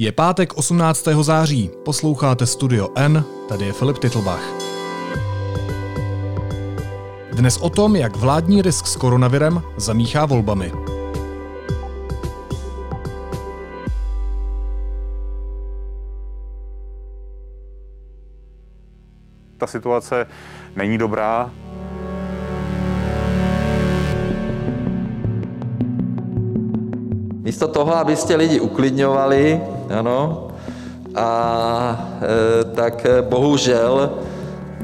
Je pátek 18. září, posloucháte Studio N, tady je Filip Titlbach. Dnes o tom, jak vládní risk s koronavirem zamíchá volbami. Ta situace není dobrá, Místo toho, abyste lidi uklidňovali, ano, a e, tak e, bohužel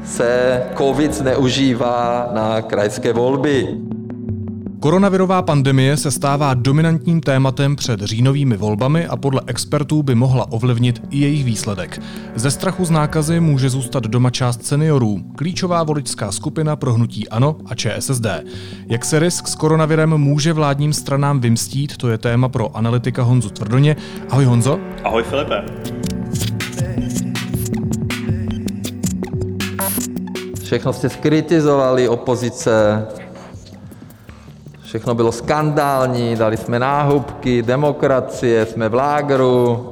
se COVID zneužívá na krajské volby. Koronavirová pandemie se stává dominantním tématem před říjnovými volbami a podle expertů by mohla ovlivnit i jejich výsledek. Ze strachu z nákazy může zůstat doma část seniorů, klíčová voličská skupina pro hnutí ANO a ČSSD. Jak se risk s koronavirem může vládním stranám vymstít, to je téma pro analytika Honzu Tvrdoně. Ahoj Honzo. Ahoj Filipe. Všechno jste skritizovali opozice, Všechno bylo skandální, dali jsme náhubky, demokracie, jsme v lágru.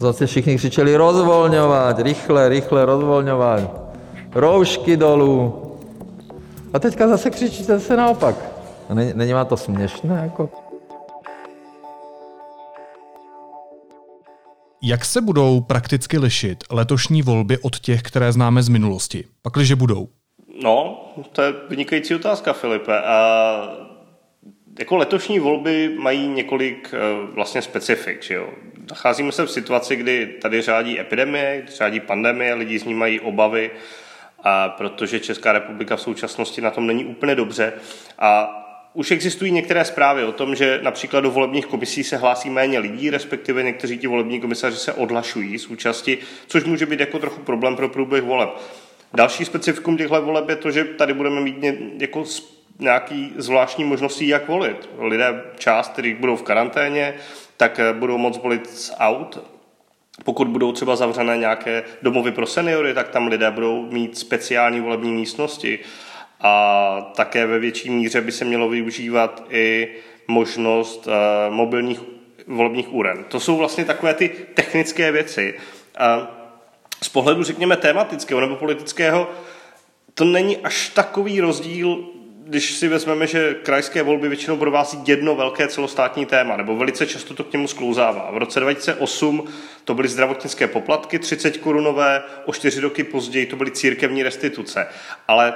Zase všichni křičeli rozvolňovat, rychle, rychle rozvolňovat. Roušky dolů. A teďka zase křičíte zase naopak. Není, není vám to směšné? Jako? Jak se budou prakticky lišit letošní volby od těch, které známe z minulosti? Pakliže budou. No, to je vynikající otázka, Filipe. A jako letošní volby mají několik eh, vlastně specifik. Že jo? Nacházíme se v situaci, kdy tady řádí epidemie, kdy řádí pandemie, lidi z ní mají obavy, a protože Česká republika v současnosti na tom není úplně dobře. A už existují některé zprávy o tom, že například do volebních komisí se hlásí méně lidí, respektive někteří ti volební komisaři se odhlašují z účasti, což může být jako trochu problém pro průběh voleb. Další specifikum těchto voleb je to, že tady budeme mít jako nějaký zvláštní možností, jak volit. Lidé, část, kteří budou v karanténě, tak eh, budou moct volit z aut. Pokud budou třeba zavřené nějaké domovy pro seniory, tak tam lidé budou mít speciální volební místnosti. A také ve větší míře by se mělo využívat i možnost uh, mobilních volebních úren. To jsou vlastně takové ty technické věci. Uh, z pohledu, řekněme, tematického nebo politického, to není až takový rozdíl, když si vezmeme, že krajské volby většinou provází jedno velké celostátní téma, nebo velice často to k němu sklouzává. V roce 2008 to byly zdravotnické poplatky 30 korunové, o čtyři roky později to byly církevní restituce. Ale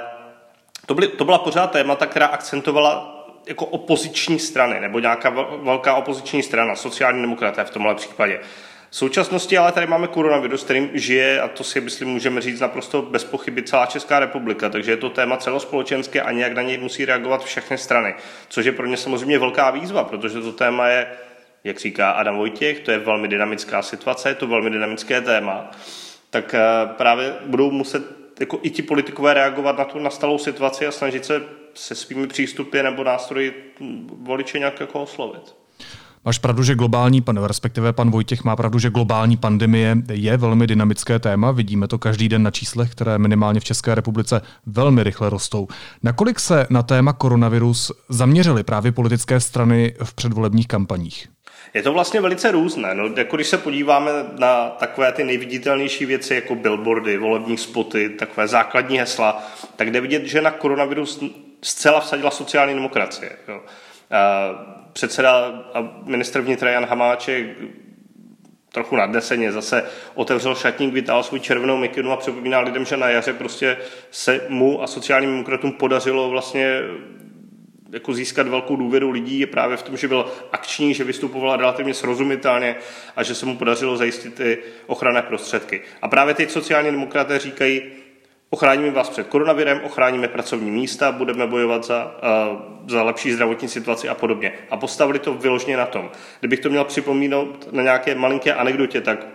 to, byly, to byla pořád témata, která akcentovala jako opoziční strany, nebo nějaká velká opoziční strana, sociální demokraté v tomhle případě. V současnosti ale tady máme koronavirus, kterým žije, a to si myslím můžeme říct naprosto bez pochyby celá Česká republika, takže je to téma celospolečenské a nějak na něj musí reagovat všechny strany, což je pro ně samozřejmě velká výzva, protože to téma je, jak říká Adam Vojtěch, to je velmi dynamická situace, je to velmi dynamické téma, tak eh, právě budou muset jako i ti politikové reagovat na tu nastalou situaci a snažit se se svými přístupy nebo nástroji voliče nějak jako oslovit. Máš pravdu, že globální, pan, respektive pan Vojtěch má pravdu, že globální pandemie je velmi dynamické téma. Vidíme to každý den na číslech, které minimálně v České republice velmi rychle rostou. Nakolik se na téma koronavirus zaměřily právě politické strany v předvolebních kampaních? Je to vlastně velice různé. No, jako když se podíváme na takové ty nejviditelnější věci, jako billboardy, volební spoty, takové základní hesla, tak jde vidět, že na koronavirus zcela vsadila sociální demokracie. Jo předseda a ministr vnitra Jan Hamáček trochu nadneseně zase otevřel šatník, vytáhl svou červenou mikinu a připomíná lidem, že na jaře prostě se mu a sociálním demokratům podařilo vlastně jako získat velkou důvěru lidí je právě v tom, že byl akční, že vystupovala relativně srozumitelně a že se mu podařilo zajistit ty ochranné prostředky. A právě teď sociální demokraté říkají, Ochráníme vás před koronavirem, ochráníme pracovní místa, budeme bojovat za, uh, za lepší zdravotní situaci a podobně. A postavili to vyložně na tom. Kdybych to měl připomínat na nějaké malinké anekdotě, tak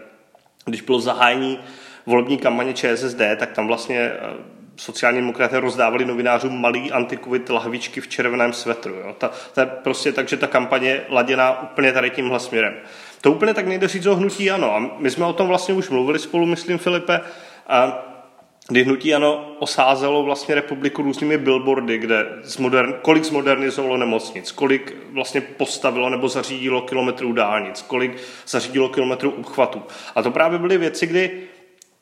když bylo zahájení volební kampaně ČSSD, tak tam vlastně uh, sociální demokraté rozdávali novinářům malý antikovit lahvičky v červeném svetru. Jo. Ta, ta je prostě tak, že ta kampaně je laděná úplně tady tímhle směrem. To úplně tak nejde říct o hnutí ano. A my jsme o tom vlastně už mluvili spolu, myslím, Filipe. A kdy hnutí ano osázelo vlastně republiku různými billboardy, kde zmodern, kolik zmodernizovalo nemocnic, kolik vlastně postavilo nebo zařídilo kilometrů dálnic, kolik zařídilo kilometrů obchvatů. A to právě byly věci, kdy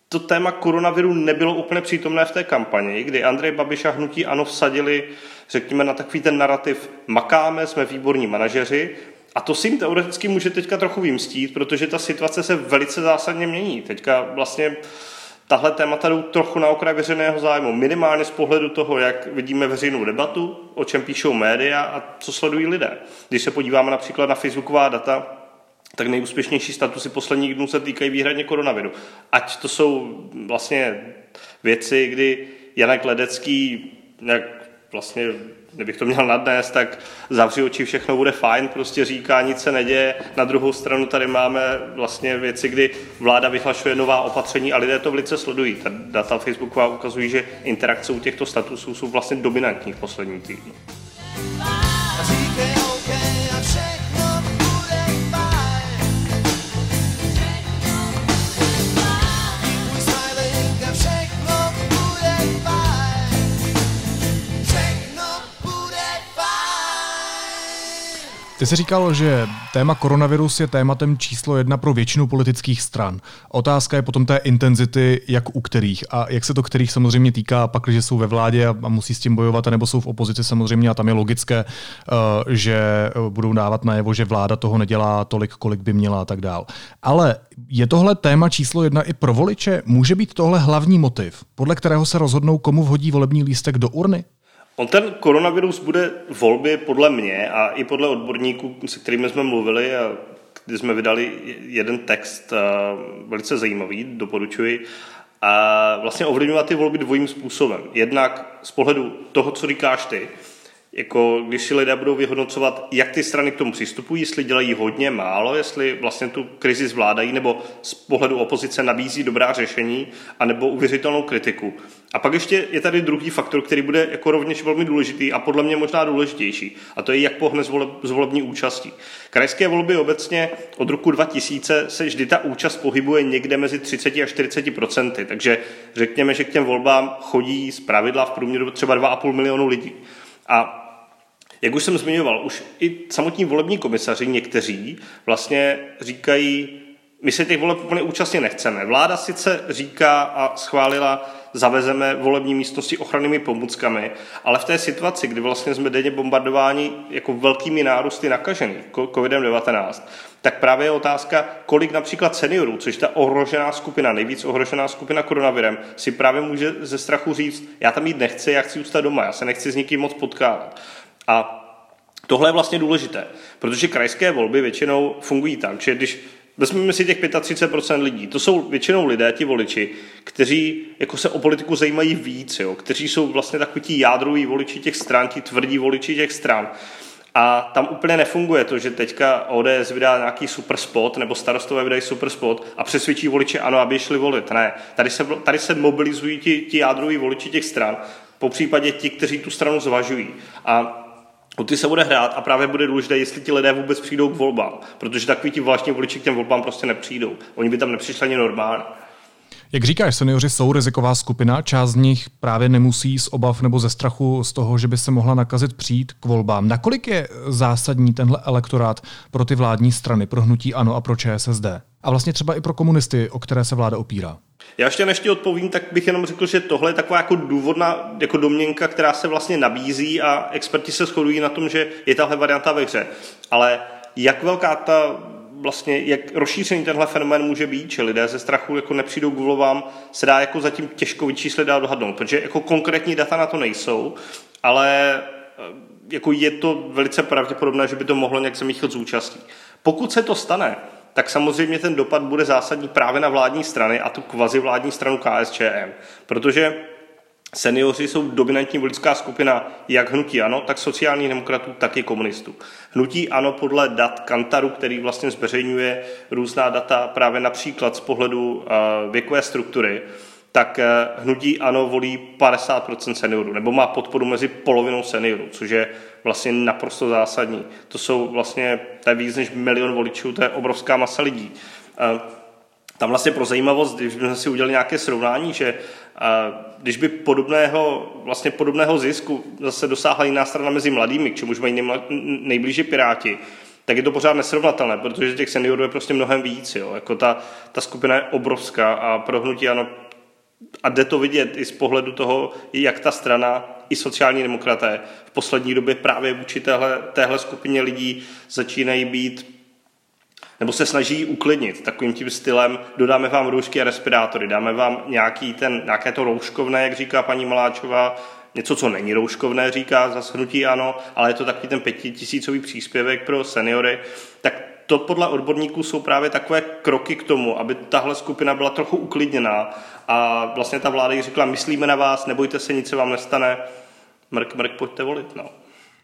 to téma koronaviru nebylo úplně přítomné v té kampani, kdy Andrej Babiš a hnutí ano vsadili, řekněme, na takový ten narrativ makáme, jsme výborní manažeři, a to si jim teoreticky může teďka trochu vymstít, protože ta situace se velice zásadně mění. Teďka vlastně tahle témata jdou trochu na okraj veřejného zájmu. Minimálně z pohledu toho, jak vidíme veřejnou debatu, o čem píšou média a co sledují lidé. Když se podíváme například na facebooková data, tak nejúspěšnější statusy posledních dnů se týkají výhradně koronaviru. Ať to jsou vlastně věci, kdy Janek Ledecký jak vlastně kdybych to měl nadnést, tak zavři oči, všechno bude fajn, prostě říká, nic se neděje. Na druhou stranu tady máme vlastně věci, kdy vláda vyhlašuje nová opatření a lidé to velice sledují. Ta data Facebooková ukazují, že interakce u těchto statusů jsou vlastně dominantní v poslední týdnu. Ty jsi říkal, že téma koronavirus je tématem číslo jedna pro většinu politických stran. Otázka je potom té intenzity, jak u kterých a jak se to kterých samozřejmě týká, pak, že jsou ve vládě a musí s tím bojovat, nebo jsou v opozici samozřejmě a tam je logické, eh, že eh, budou dávat najevo, že vláda toho nedělá tolik, kolik by měla a tak dál. Ale je tohle téma číslo jedna i pro voliče? Může být tohle hlavní motiv, podle kterého se rozhodnou, komu vhodí volební lístek do urny? On ten koronavirus bude volby podle mě a i podle odborníků, se kterými jsme mluvili a kdy jsme vydali jeden text velice zajímavý, doporučuji, a vlastně ovlivňovat ty volby dvojím způsobem. Jednak z pohledu toho, co říkáš ty, jako když si lidé budou vyhodnocovat, jak ty strany k tomu přistupují, jestli dělají hodně, málo, jestli vlastně tu krizi zvládají, nebo z pohledu opozice nabízí dobrá řešení, anebo uvěřitelnou kritiku. A pak ještě je tady druhý faktor, který bude jako rovněž velmi důležitý a podle mě možná důležitější, a to je, jak pohne z volební účastí. Krajské volby obecně od roku 2000 se vždy ta účast pohybuje někde mezi 30 a 40 procenty, takže řekněme, že k těm volbám chodí z pravidla v průměru třeba 2,5 milionu lidí. A jak už jsem zmiňoval, už i samotní volební komisaři někteří vlastně říkají, my se těch voleb úplně účastně nechceme. Vláda sice říká a schválila, zavezeme volební místnosti ochrannými pomůckami, ale v té situaci, kdy vlastně jsme denně bombardováni jako velkými nárůsty nakažených COVID-19, tak právě je otázka, kolik například seniorů, což je ta ohrožená skupina, nejvíc ohrožená skupina koronavirem, si právě může ze strachu říct, já tam jít nechci, já chci zůstat doma, já se nechci s nikým moc potkávat. A tohle je vlastně důležité, protože krajské volby většinou fungují tak, že když vezmeme si těch 35% lidí, to jsou většinou lidé, ti voliči, kteří jako se o politiku zajímají víc, jo, kteří jsou vlastně takový ti jádroví voliči těch stran, ti tvrdí voliči těch stran. A tam úplně nefunguje to, že teďka ODS vydá nějaký super spot, nebo starostové vydají super spot a přesvědčí voliče ano, aby šli volit. Ne, tady se, tady se mobilizují ti, ti jádroví voliči těch stran, po případě ti, kteří tu stranu zvažují. A O ty se bude hrát a právě bude důležité, jestli ti lidé vůbec přijdou k volbám, protože takový ti vlastní voliči k těm volbám prostě nepřijdou. Oni by tam nepřišli ani normálně. Jak říkáš, seniori jsou riziková skupina, část z nich právě nemusí z obav nebo ze strachu z toho, že by se mohla nakazit přijít k volbám. Nakolik je zásadní tenhle elektorát pro ty vládní strany, pro hnutí ANO a pro ČSSD? A vlastně třeba i pro komunisty, o které se vláda opírá? Já ještě než ti odpovím, tak bych jenom řekl, že tohle je taková jako důvodná jako domněnka, která se vlastně nabízí a experti se shodují na tom, že je tahle varianta ve hře. Ale jak velká ta vlastně, jak rozšířený tenhle fenomén může být, že lidé ze strachu jako nepřijdou k volbám, se dá jako zatím těžko vyčíslit a dohadnout, protože jako konkrétní data na to nejsou, ale eh, jako je to velice pravděpodobné, že by to mohlo nějak zamíchat z účastí. Pokud se to stane, tak samozřejmě ten dopad bude zásadní právě na vládní strany a tu kvazi vládní stranu KSČM. Protože Seniori jsou dominantní voličská skupina jak hnutí ANO, tak sociálních demokratů, tak i komunistů. Hnutí ANO podle dat Kantaru, který vlastně zveřejňuje různá data právě například z pohledu eh, věkové struktury, tak eh, hnutí ANO volí 50% seniorů, nebo má podporu mezi polovinou seniorů, což je vlastně naprosto zásadní. To jsou vlastně, to je víc než milion voličů, to je obrovská masa lidí. Eh, tam vlastně pro zajímavost, když jsme si udělali nějaké srovnání, že když by podobného, vlastně podobného zisku zase dosáhla jiná strana mezi mladými, k čemuž mají nejblíže Piráti, tak je to pořád nesrovnatelné, protože těch seniorů je prostě mnohem víc. Jo. Jako ta, ta skupina je obrovská a pro hnutí ano, a jde to vidět i z pohledu toho, jak ta strana, i sociální demokraté v poslední době právě vůči téhle, téhle skupině lidí začínají být nebo se snaží uklidnit takovým tím stylem, dodáme vám roušky a respirátory, dáme vám nějaký ten, nějaké to rouškovné, jak říká paní Maláčová, něco, co není rouškovné, říká zase hnutí ano, ale je to takový ten pětitisícový příspěvek pro seniory, tak to podle odborníků jsou právě takové kroky k tomu, aby tahle skupina byla trochu uklidněná a vlastně ta vláda jí řekla, myslíme na vás, nebojte se, nic se vám nestane, mrk, mrk, pojďte volit. No.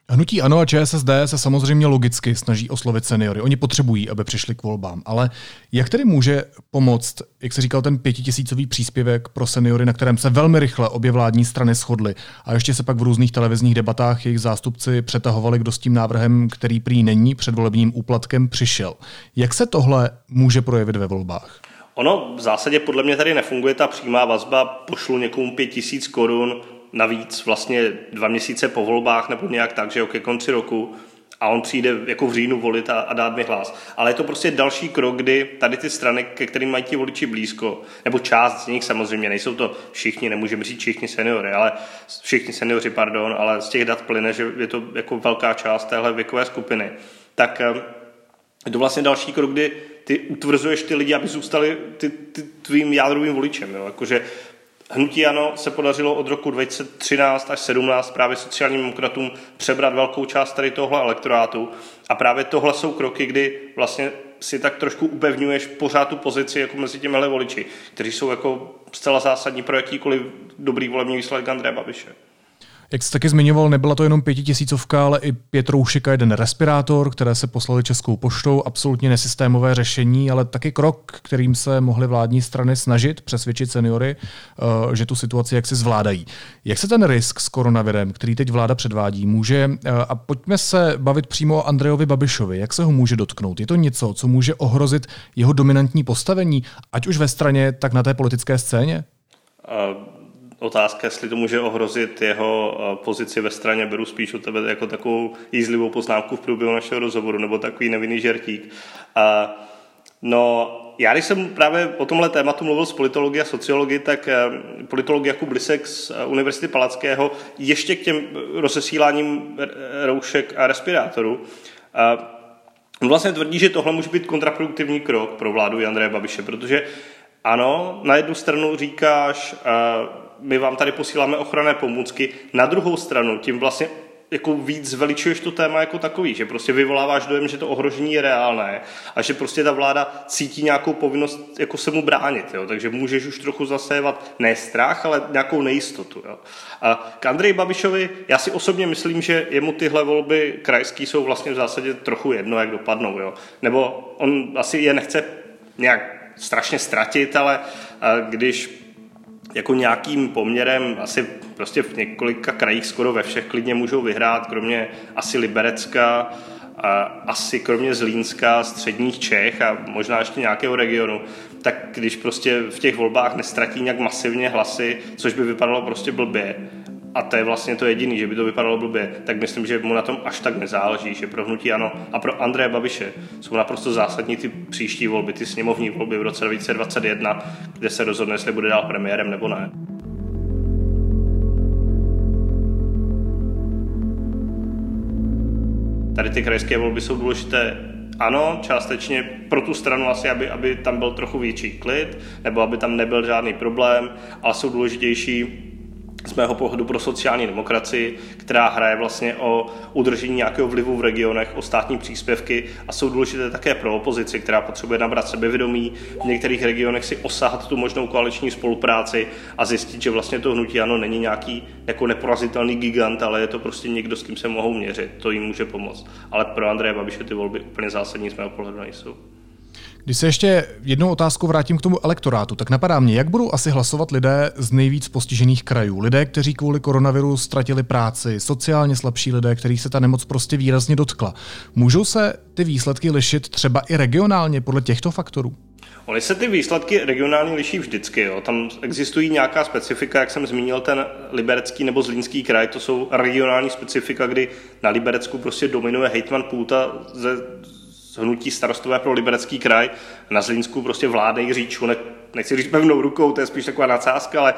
Hnutí ANO a ČSSD se samozřejmě logicky snaží oslovit seniory. Oni potřebují, aby přišli k volbám. Ale jak tedy může pomoct, jak se říkal, ten pětitisícový příspěvek pro seniory, na kterém se velmi rychle obě vládní strany shodly a ještě se pak v různých televizních debatách jejich zástupci přetahovali, kdo s tím návrhem, který prý není předvolebním úplatkem, přišel. Jak se tohle může projevit ve volbách? Ono v zásadě podle mě tady nefunguje ta přímá vazba, pošlu někomu pět tisíc korun, navíc vlastně dva měsíce po volbách nebo nějak tak, že jo, ke konci roku a on přijde jako v říjnu volit a, a dát mi hlas. Ale je to prostě další krok, kdy tady ty strany, ke kterým mají ti voliči blízko, nebo část z nich samozřejmě, nejsou to všichni, nemůžeme říct všichni seniory, ale všichni seniori, pardon, ale z těch dat plyne, že je to jako velká část téhle věkové skupiny. Tak eh, je to vlastně další krok, kdy ty utvrzuješ ty lidi, aby zůstali ty, ty tvým jádrovým voličem. Jo? Jakože Hnutí Ano se podařilo od roku 2013 až 17 právě sociálním demokratům přebrat velkou část tady tohle elektorátu a právě tohle jsou kroky, kdy vlastně si tak trošku upevňuješ pořád tu pozici jako mezi těmi voliči, kteří jsou jako zcela zásadní pro jakýkoliv dobrý volební výsledek Andreje Babiše. Jak jste taky zmiňoval, nebyla to jenom pětitisícovka, ale i pět roušek a jeden respirátor, které se poslali Českou poštou. Absolutně nesystémové řešení, ale taky krok, kterým se mohly vládní strany snažit přesvědčit seniory, eh, že tu situaci jak si zvládají. Jak se ten risk s koronavirem, který teď vláda předvádí, může, eh, a pojďme se bavit přímo o Andrejovi Babišovi, jak se ho může dotknout? Je to něco, co může ohrozit jeho dominantní postavení, ať už ve straně, tak na té politické scéně? Uh otázka, jestli to může ohrozit jeho eh, pozici ve straně, beru spíš od tebe jako takovou jízlivou poznámku v průběhu našeho rozhovoru, nebo takový nevinný žertík. A, no, já když jsem právě o tomhle tématu mluvil s politologií a sociologií, tak eh, politolog Jakub Lisek z eh, Univerzity Palackého ještě k těm rozesíláním roušek a respirátorů. On vlastně tvrdí, že tohle může být kontraproduktivní krok pro vládu Andreje Babiše, protože ano, na jednu stranu říkáš, my vám tady posíláme ochranné pomůcky. Na druhou stranu tím vlastně jako víc zveličuješ to téma jako takový, že prostě vyvoláváš dojem, že to ohrožení je reálné a že prostě ta vláda cítí nějakou povinnost jako se mu bránit, jo? takže můžeš už trochu zasévat ne strach, ale nějakou nejistotu. Jo? A k Andreji Babišovi, já si osobně myslím, že jemu tyhle volby krajský jsou vlastně v zásadě trochu jedno, jak dopadnou. Jo? Nebo on asi je nechce nějak strašně ztratit, ale když jako nějakým poměrem asi prostě v několika krajích skoro ve všech klidně můžou vyhrát, kromě asi Liberecka, a asi kromě Zlínska, středních Čech a možná ještě nějakého regionu, tak když prostě v těch volbách nestratí nějak masivně hlasy, což by vypadalo prostě blbě, a to je vlastně to jediné, že by to vypadalo blbě, tak myslím, že mu na tom až tak nezáleží, že pro hnutí ano a pro Andreje Babiše jsou naprosto zásadní ty příští volby, ty sněmovní volby v roce 2021, kde se rozhodne, jestli bude dál premiérem nebo ne. Tady ty krajské volby jsou důležité ano, částečně pro tu stranu asi, aby, aby tam byl trochu větší klid, nebo aby tam nebyl žádný problém, ale jsou důležitější z mého pohledu pro sociální demokracii, která hraje vlastně o udržení nějakého vlivu v regionech, o státní příspěvky a jsou důležité také pro opozici, která potřebuje nabrat sebevědomí, v některých regionech si osahat tu možnou koaliční spolupráci a zjistit, že vlastně to hnutí ano není nějaký jako neporazitelný gigant, ale je to prostě někdo, s kým se mohou měřit. To jim může pomoct. Ale pro Andreje Babiše ty volby úplně zásadní z mého pohledu nejsou. Když se ještě jednou otázku vrátím k tomu elektorátu, tak napadá mě, jak budou asi hlasovat lidé z nejvíc postižených krajů. Lidé, kteří kvůli koronaviru ztratili práci, sociálně slabší lidé, kterých se ta nemoc prostě výrazně dotkla. Můžou se ty výsledky lišit třeba i regionálně podle těchto faktorů? Ony se ty výsledky regionálně liší vždycky. Jo. Tam existují nějaká specifika, jak jsem zmínil, ten liberecký nebo zlínský kraj, to jsou regionální specifika, kdy na Liberecku prostě dominuje hejtman Půta ze hnutí starostové pro liberecký kraj, na Zlínsku prostě vládne Jiří Čunek, nechci říct pevnou rukou, to je spíš taková nadsázka, ale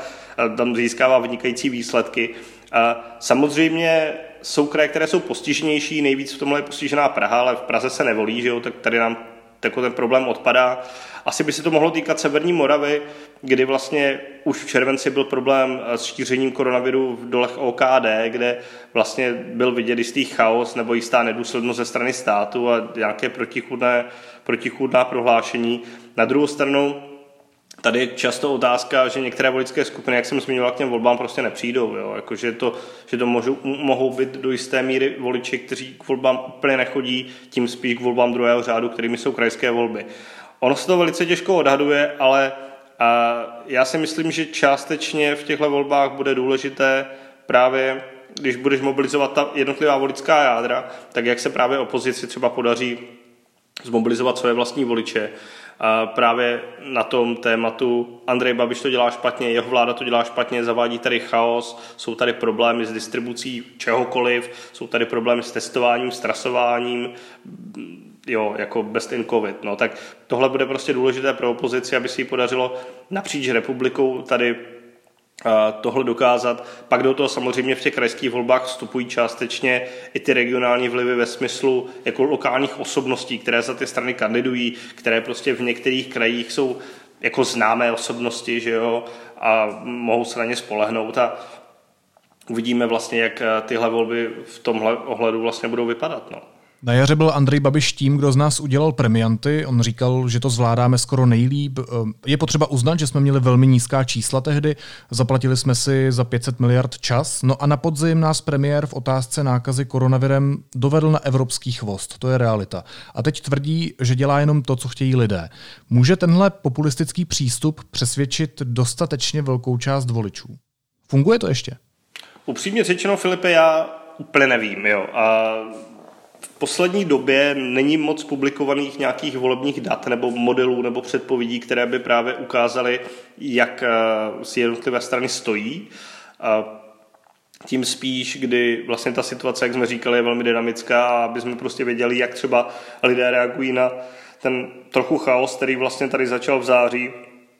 tam získává vynikající výsledky. A samozřejmě jsou kraje, které jsou postiženější, nejvíc v tomhle je postižená Praha, ale v Praze se nevolí, že jo, tak tady nám jako ten problém odpadá. Asi by se to mohlo týkat Severní Moravy, kdy vlastně už v červenci byl problém s šířením koronaviru v dolech OKD, kde vlastně byl vidět jistý chaos nebo jistá nedůslednost ze strany státu a nějaké protichudné, protichudná prohlášení. Na druhou stranu Tady je často otázka, že některé voličské skupiny, jak jsem zmiňoval, k těm volbám prostě nepřijdou. Jo? Jako, že to, že to můžou, mohou být do jisté míry voliči, kteří k volbám úplně nechodí, tím spíš k volbám druhého řádu, kterými jsou krajské volby. Ono se to velice těžko odhaduje, ale a já si myslím, že částečně v těchto volbách bude důležité právě, když budeš mobilizovat ta jednotlivá voličská jádra, tak jak se právě opozici třeba podaří zmobilizovat své vlastní voliče. Právě na tom tématu Andrej Babiš to dělá špatně, jeho vláda to dělá špatně, zavádí tady chaos, jsou tady problémy s distribucí čehokoliv, jsou tady problémy s testováním, s trasováním, jo, jako best in covid. No, tak tohle bude prostě důležité pro opozici, aby si ji podařilo napříč republikou tady tohle dokázat. Pak do toho samozřejmě v těch krajských volbách vstupují částečně i ty regionální vlivy ve smyslu jako lokálních osobností, které za ty strany kandidují, které prostě v některých krajích jsou jako známé osobnosti, že jo, a mohou se na ně spolehnout a uvidíme vlastně, jak tyhle volby v tomhle ohledu vlastně budou vypadat. No. Na jaře byl Andrej Babiš tím, kdo z nás udělal premianty. On říkal, že to zvládáme skoro nejlíp. Je potřeba uznat, že jsme měli velmi nízká čísla tehdy. Zaplatili jsme si za 500 miliard čas. No a na podzim nás premiér v otázce nákazy koronavirem dovedl na evropský chvost. To je realita. A teď tvrdí, že dělá jenom to, co chtějí lidé. Může tenhle populistický přístup přesvědčit dostatečně velkou část voličů? Funguje to ještě? Upřímně řečeno, Filipe, já úplně nevím. Jo. A poslední době není moc publikovaných nějakých volebních dat nebo modelů nebo předpovědí, které by právě ukázaly, jak eh, si jednotlivé strany stojí. Tím spíš, kdy vlastně ta situace, jak jsme říkali, je velmi dynamická a aby jsme prostě věděli, jak třeba lidé reagují na ten trochu chaos, který vlastně tady začal v září,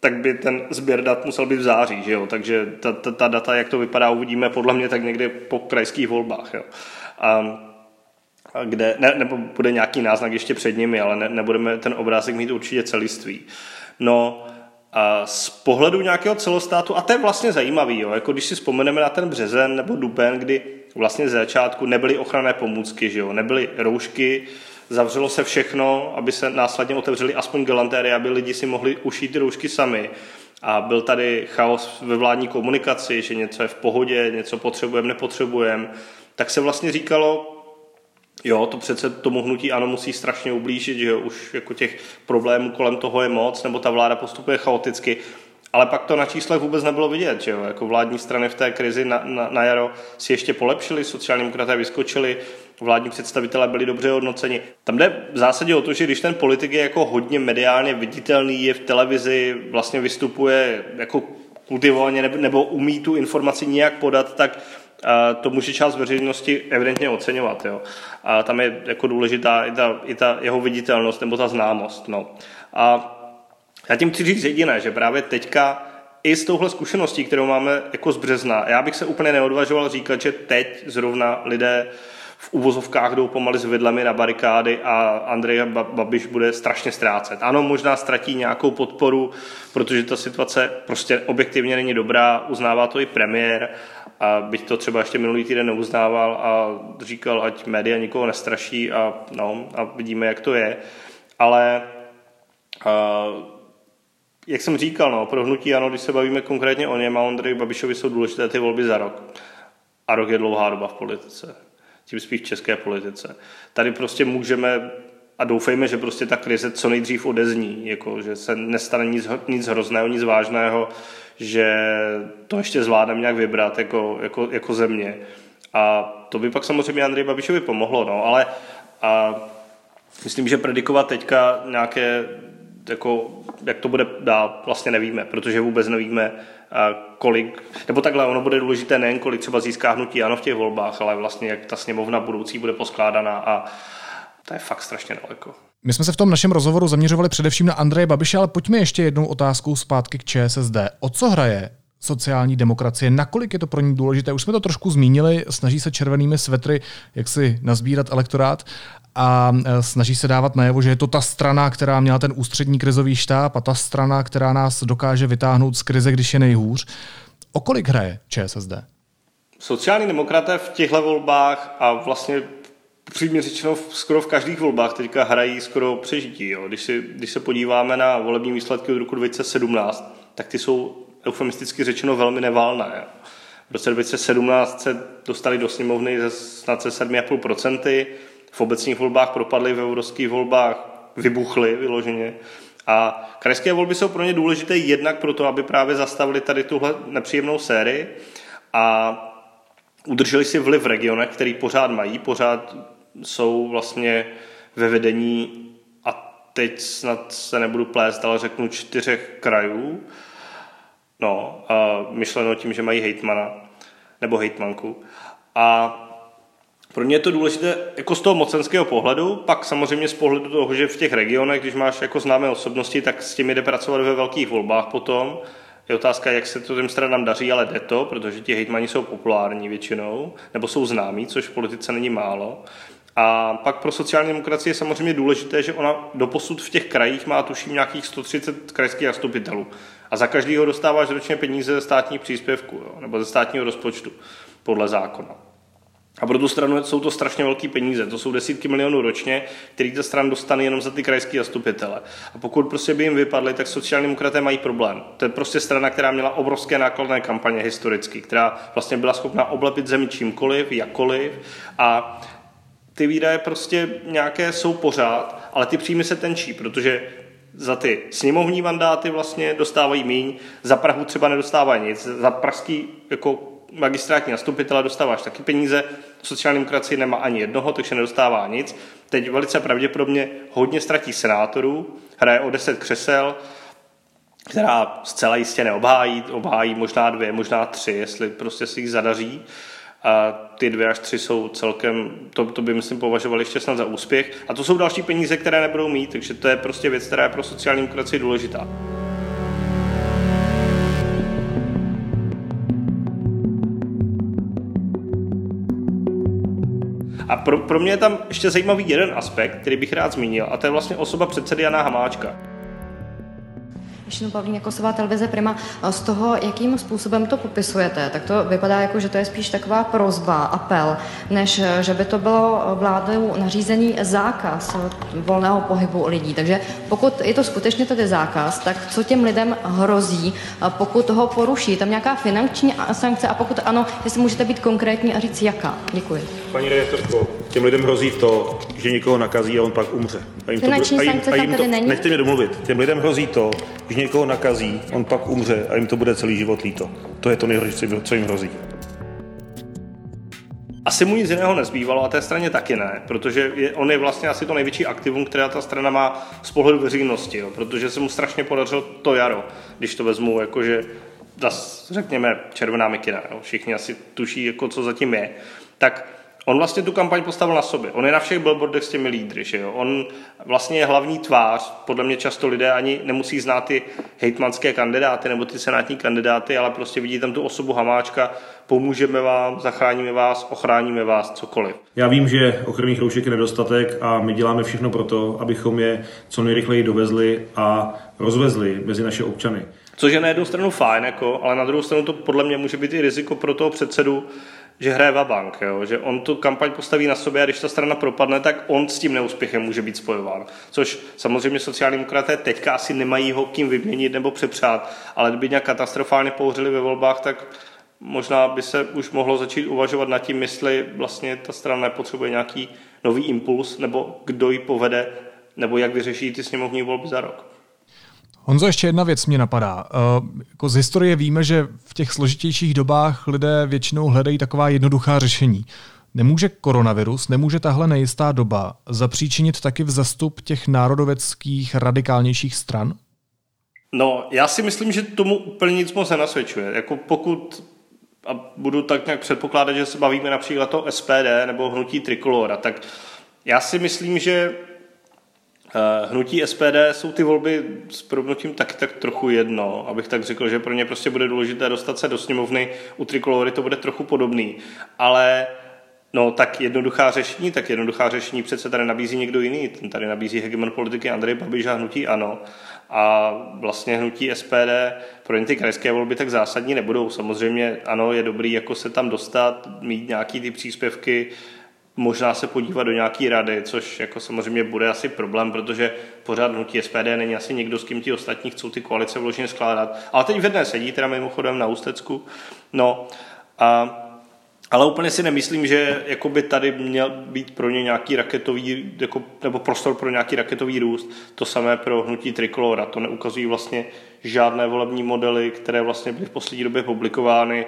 tak by ten sběr dat musel být v září, že jo? takže ta, ta, ta data, jak to vypadá, uvidíme podle mě tak někdy po krajských volbách. Jo? A kde, ne, nebo bude nějaký náznak ještě před nimi, ale ne, nebudeme ten obrázek mít určitě celiství. No, a z pohledu nějakého celostátu, a to je vlastně zajímavý, jo, jako když si vzpomeneme na ten březen nebo duben, kdy vlastně z začátku nebyly ochranné pomůcky, že jo, nebyly roušky, zavřelo se všechno, aby se následně otevřely aspoň galantéry, aby lidi si mohli ušít ty roušky sami. A byl tady chaos ve vládní komunikaci, že něco je v pohodě, něco potřebujeme, nepotřebujeme. Tak se vlastně říkalo, Jo, to přece tomu hnutí ano musí strašně ublížit, že už jako těch problémů kolem toho je moc, nebo ta vláda postupuje chaoticky. Ale pak to na číslech vůbec nebylo vidět, že jo? Jako vládní strany v té krizi na, na, na jaro si ještě polepšili, sociální demokraté vyskočili, vládní představitelé byli dobře hodnoceni. Tam jde v zásadě o to, že když ten politik je jako hodně mediálně viditelný, je v televizi, vlastně vystupuje jako kultivovaně nebo umí tu informaci nějak podat, tak to může část veřejnosti evidentně oceňovat. Jo. A tam je jako důležitá i ta, i ta jeho viditelnost nebo ta známost. No. A já tím chci říct jediné, že právě teďka i s touhle zkušeností, kterou máme jako z března, já bych se úplně neodvažoval říkat, že teď zrovna lidé v uvozovkách jdou pomaly s vidlemi na barikády a Andrej Babiš bude strašně ztrácet. Ano, možná ztratí nějakou podporu, protože ta situace prostě objektivně není dobrá, uznává to i premiér, a byť to třeba ještě minulý týden neuznával a říkal, ať média nikoho nestraší a, no, a vidíme, jak to je. Ale a, jak jsem říkal, no, pro hnutí ano, když se bavíme konkrétně o něm a Ondrej Babišovi jsou důležité ty volby za rok. A rok je dlouhá doba v politice. Tím spíš v české politice. Tady prostě můžeme a doufejme, že prostě ta krize co nejdřív odezní, jako, že se nestane nic, nic hrozného, nic vážného, že to ještě zvládneme nějak vybrat jako, jako, jako země. A to by pak samozřejmě Andrej Babišovi pomohlo, no, ale a myslím, že predikovat teďka nějaké, jako, jak to bude dál, vlastně nevíme, protože vůbec nevíme, kolik, nebo takhle, ono bude důležité nejen kolik třeba získá hnutí ano v těch volbách, ale vlastně jak ta sněmovna budoucí bude poskládaná a to je fakt strašně daleko. My jsme se v tom našem rozhovoru zaměřovali především na Andreje Babiše, ale pojďme ještě jednou otázkou zpátky k ČSSD. O co hraje sociální demokracie, nakolik je to pro ní důležité. Už jsme to trošku zmínili, snaží se červenými svetry jak si nazbírat elektorát a e, snaží se dávat najevo, že je to ta strana, která měla ten ústřední krizový štáb a ta strana, která nás dokáže vytáhnout z krize, když je nejhůř. O kolik hraje ČSSD? Sociální demokraté v těchto volbách a vlastně přímě řečeno skoro v každých volbách teďka hrají skoro přežití. Jo. Když, si, když se podíváme na volební výsledky od roku 2017, tak ty jsou eufemisticky řečeno velmi neválné. V roce 2017 se dostali do sněmovny ze snad se 7,5%, v obecních volbách propadly, v evropských volbách vybuchly vyloženě. A krajské volby jsou pro ně důležité jednak proto, aby právě zastavili tady tuhle nepříjemnou sérii a udrželi si vliv v regionech, který pořád mají, pořád jsou vlastně ve vedení a teď snad se nebudu plést, ale řeknu čtyřech krajů. No, a myšleno tím, že mají hejtmana nebo hejtmanku. A pro mě je to důležité jako z toho mocenského pohledu, pak samozřejmě z pohledu toho, že v těch regionech, když máš jako známé osobnosti, tak s těmi jde pracovat ve velkých volbách potom. Je otázka, jak se to těm stranám daří, ale jde to, protože ti hejtmani jsou populární většinou, nebo jsou známí, což v politice není málo. A pak pro sociální demokracii je samozřejmě důležité, že ona doposud v těch krajích má tuším nějakých 130 krajských zastupitelů. A za každýho dostáváš ročně peníze ze státních příspěvků jo, nebo ze státního rozpočtu podle zákona. A pro tu stranu jsou to strašně velké peníze. To jsou desítky milionů ročně, který ta stran dostane jenom za ty krajské zastupitele. A pokud prostě by jim vypadly, tak sociální demokraté mají problém. To je prostě strana, která měla obrovské nákladné kampaně historicky, která vlastně byla schopna oblepit zemi čímkoliv, jakkoliv. A ty výdaje prostě nějaké jsou pořád, ale ty příjmy se tenčí, protože za ty sněmovní mandáty vlastně dostávají míň, za Prahu třeba nedostávají nic, za pražský jako magistrátní zastupitele dostáváš taky peníze, sociální demokracie nemá ani jednoho, takže nedostává nic. Teď velice pravděpodobně hodně ztratí senátorů, hraje o 10 křesel, která zcela jistě neobhájí, obhájí možná dvě, možná tři, jestli prostě si jich zadaří. A ty dvě až tři jsou celkem, to, to by myslím považovali ještě snad za úspěch. A to jsou další peníze, které nebudou mít, takže to je prostě věc, která je pro sociální demokracii důležitá. A pro, pro mě je tam ještě zajímavý jeden aspekt, který bych rád zmínil, a to je vlastně osoba předsedy Jana Hamáčka. Ještě Pavlín Kosová televize Prima, z toho, jakým způsobem to popisujete, tak to vypadá jako, že to je spíš taková prozba, apel, než že by to bylo vládou nařízení zákaz volného pohybu lidí. Takže pokud je to skutečně tedy zákaz, tak co těm lidem hrozí, pokud toho poruší? Tam nějaká finanční sankce a pokud ano, jestli můžete být konkrétní a říct jaká? Děkuji. Paní redaktorko, těm lidem hrozí to, že někoho nakazí a on pak umře. A jim finanční to, a jim, sankce a jim tam to, není? Nechte mě domluvit. Těm lidem hrozí to, že někoho nakazí, on pak umře a jim to bude celý život líto. To je to nejhorší, co jim hrozí. Asi mu nic jiného nezbývalo a té straně taky ne, protože je, on je vlastně asi to největší aktivum, které ta strana má z pohledu veřejnosti, jo, protože se mu strašně podařilo to jaro, když to vezmu, jakože řekněme červená mikina, jo, všichni asi tuší, jako co zatím je, tak On vlastně tu kampaň postavil na sobě. On je na všech billboardech s těmi lídry. Že jo? On vlastně je hlavní tvář. Podle mě často lidé ani nemusí znát ty hejtmanské kandidáty nebo ty senátní kandidáty, ale prostě vidí tam tu osobu Hamáčka, pomůžeme vám, zachráníme vás, ochráníme vás, cokoliv. Já vím, že ochranných roušek je nedostatek a my děláme všechno pro to, abychom je co nejrychleji dovezli a rozvezli mezi naše občany. Což je na jednu stranu fajn, jako, ale na druhou stranu to podle mě může být i riziko pro toho předsedu, že hraje vabank, jo? že on tu kampaň postaví na sobě a když ta strana propadne, tak on s tím neúspěchem může být spojován. Což samozřejmě sociální demokraté teďka asi nemají ho kým vyměnit nebo přepřát, ale kdyby nějak katastrofálně pouřili ve volbách, tak možná by se už mohlo začít uvažovat nad tím, jestli vlastně ta strana nepotřebuje nějaký nový impuls, nebo kdo ji povede nebo jak vyřeší ty sněmovní volby za rok. Honzo, ještě jedna věc mě napadá. Uh, jako z historie víme, že v těch složitějších dobách lidé většinou hledají taková jednoduchá řešení. Nemůže koronavirus, nemůže tahle nejistá doba zapříčinit taky v zastup těch národoveckých radikálnějších stran? No, já si myslím, že tomu úplně nic moc nenasvědčuje. Jako pokud, a budu tak nějak předpokládat, že se bavíme například o SPD nebo hnutí Trikolora, tak já si myslím, že hnutí SPD jsou ty volby s probnutím tak, tak trochu jedno, abych tak řekl, že pro ně prostě bude důležité dostat se do sněmovny, u Trikolory to bude trochu podobný, ale No tak jednoduchá řešení, tak jednoduchá řešení přece tady nabízí někdo jiný. Ten tady nabízí hegemon politiky Andrej Babiš a hnutí ANO. A vlastně hnutí SPD pro ně ty krajské volby tak zásadní nebudou. Samozřejmě ano, je dobrý jako se tam dostat, mít nějaký ty příspěvky, možná se podívat do nějaký rady, což jako samozřejmě bude asi problém, protože pořád hnutí SPD není asi někdo, s kým ti ostatní chcou ty koalice vložně skládat. Ale teď v jedné sedí, teda mimochodem na Ústecku. No a ale úplně si nemyslím, že jakoby tady měl být pro ně nějaký raketový, jako, nebo prostor pro nějaký raketový růst. To samé pro hnutí Trikolora. To neukazují vlastně žádné volební modely, které vlastně byly v poslední době publikovány,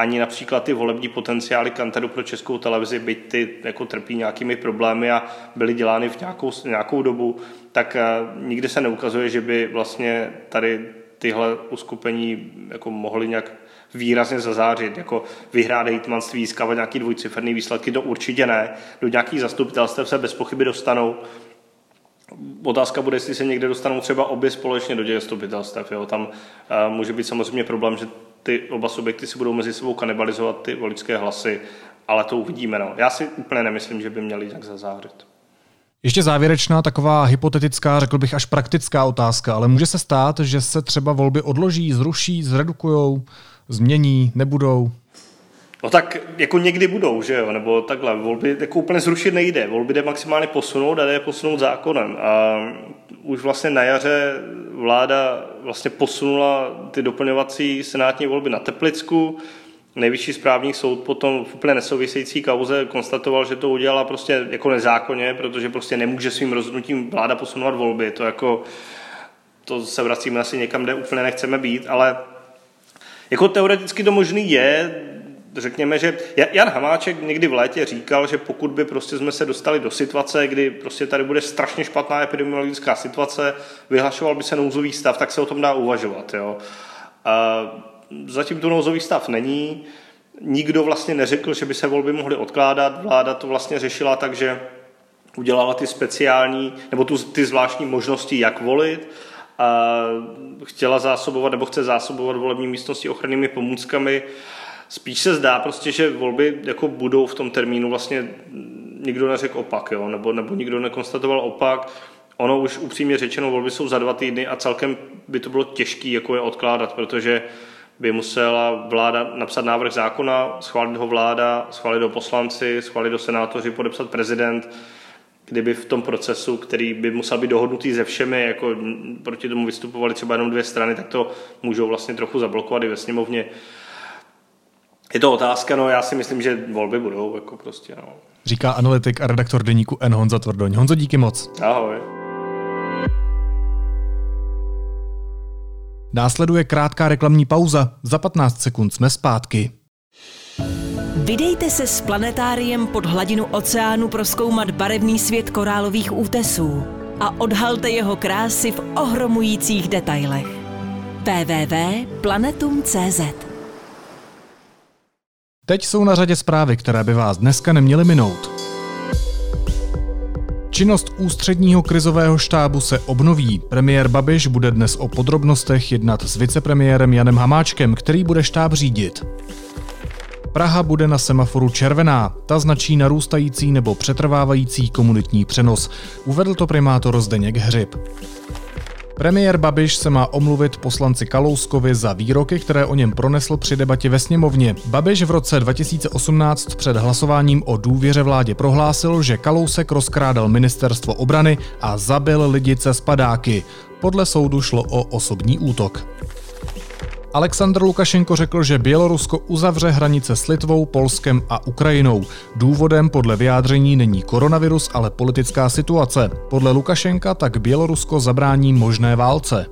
ani například ty volební potenciály Kantaru pro českou televizi, byť ty jako trpí nějakými problémy a byly dělány v nějakou, nějakou dobu, tak eh, nikdy se neukazuje, že by vlastně tady tyhle uskupení jako mohly nějak výrazně zazářit, jako vyhrát hejtmanství, získávat nějaký dvojciferný výsledky, to určitě ne. Do nějakých zastupitelstv se bez pochyby dostanou. Otázka bude, jestli se někde dostanou třeba obě společně do těch zastupitelstv. Jo. Tam uh, může být samozřejmě problém, že ty oba subjekty si budou mezi sebou kanibalizovat ty voličské hlasy, ale to uvidíme. No. Já si úplně nemyslím, že by měli nějak zazářit. Ještě závěrečná taková hypotetická, řekl bych až praktická otázka, ale může se stát, že se třeba volby odloží, zruší, zredukujou, změní, nebudou? No tak jako někdy budou, že jo, nebo takhle, volby jako úplně zrušit nejde, volby jde maximálně posunout a jde posunout zákonem. A už vlastně na jaře vláda vlastně posunula ty doplňovací senátní volby na Teplicku, Nejvyšší správní soud potom v úplně nesouvisející kauze konstatoval, že to udělala prostě jako nezákonně, protože prostě nemůže svým rozhodnutím vláda posunovat volby. To jako, to se vracíme asi někam, kde úplně nechceme být, ale jako teoreticky to možný je, řekněme, že Jan Hamáček někdy v létě říkal, že pokud by prostě jsme se dostali do situace, kdy prostě tady bude strašně špatná epidemiologická situace, vyhlašoval by se nouzový stav, tak se o tom dá uvažovat. Jo. A zatím tu nouzový stav není. Nikdo vlastně neřekl, že by se volby mohly odkládat. Vláda to vlastně řešila tak, že udělala ty speciální, nebo tu, ty zvláštní možnosti, jak volit a chtěla zásobovat nebo chce zásobovat volební místnosti ochrannými pomůckami. Spíš se zdá prostě, že volby jako budou v tom termínu vlastně nikdo neřekl opak, jo? Nebo, nebo nikdo nekonstatoval opak. Ono už upřímně řečeno, volby jsou za dva týdny a celkem by to bylo těžké jako je odkládat, protože by musela vláda napsat návrh zákona, schválit ho vláda, schválit ho poslanci, schválit ho senátoři, podepsat prezident kdyby v tom procesu, který by musel být dohodnutý se všemi, jako proti tomu vystupovali třeba jenom dvě strany, tak to můžou vlastně trochu zablokovat i ve sněmovně. Je to otázka, no já si myslím, že volby budou, jako prostě, no. Říká analytik a redaktor deníku N. Honza Tvrdoň. Honzo, díky moc. Ahoj. Následuje krátká reklamní pauza. Za 15 sekund jsme zpátky. Vydejte se s planetáriem pod hladinu oceánu proskoumat barevný svět korálových útesů a odhalte jeho krásy v ohromujících detailech. www.planetum.cz Teď jsou na řadě zprávy, které by vás dneska neměly minout. Činnost ústředního krizového štábu se obnoví. Premiér Babiš bude dnes o podrobnostech jednat s vicepremiérem Janem Hamáčkem, který bude štáb řídit. Praha bude na semaforu červená. Ta značí narůstající nebo přetrvávající komunitní přenos. Uvedl to primátor Zdeněk Hřib. Premiér Babiš se má omluvit poslanci Kalouskovi za výroky, které o něm pronesl při debatě ve sněmovně. Babiš v roce 2018 před hlasováním o důvěře vládě prohlásil, že Kalousek rozkrádal ministerstvo obrany a zabil lidice z padáky. Podle soudu šlo o osobní útok. Aleksandr Lukašenko řekl, že Bělorusko uzavře hranice s Litvou, Polskem a Ukrajinou. Důvodem podle vyjádření není koronavirus, ale politická situace. Podle Lukašenka tak Bělorusko zabrání možné válce.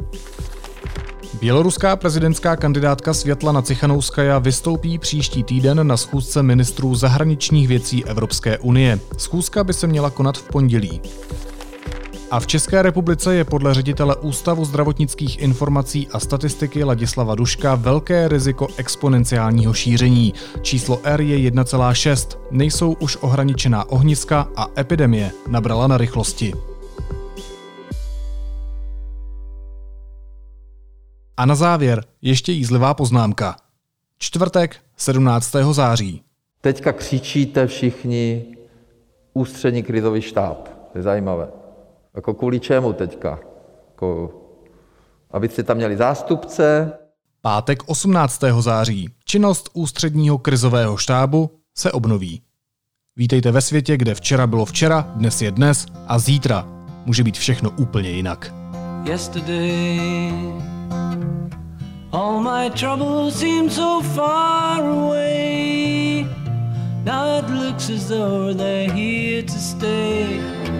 Běloruská prezidentská kandidátka Světlana Cichanouskaja vystoupí příští týden na schůzce ministrů zahraničních věcí Evropské unie. Schůzka by se měla konat v pondělí. A v České republice je podle ředitele Ústavu zdravotnických informací a statistiky Ladislava Duška velké riziko exponenciálního šíření. Číslo R je 1,6. Nejsou už ohraničená ohniska a epidemie nabrala na rychlosti. A na závěr ještě jízlivá poznámka. Čtvrtek 17. září. Teďka křičíte všichni ústřední krizový štáb. To je zajímavé. Jako kvůli čemu teďka? Jako, abyste tam měli zástupce? Pátek 18. září. Činnost ústředního krizového štábu se obnoví. Vítejte ve světě, kde včera bylo včera, dnes je dnes a zítra může být všechno úplně jinak. Yesterday, all my troubles seem so far away. Now it looks as though they're here to stay.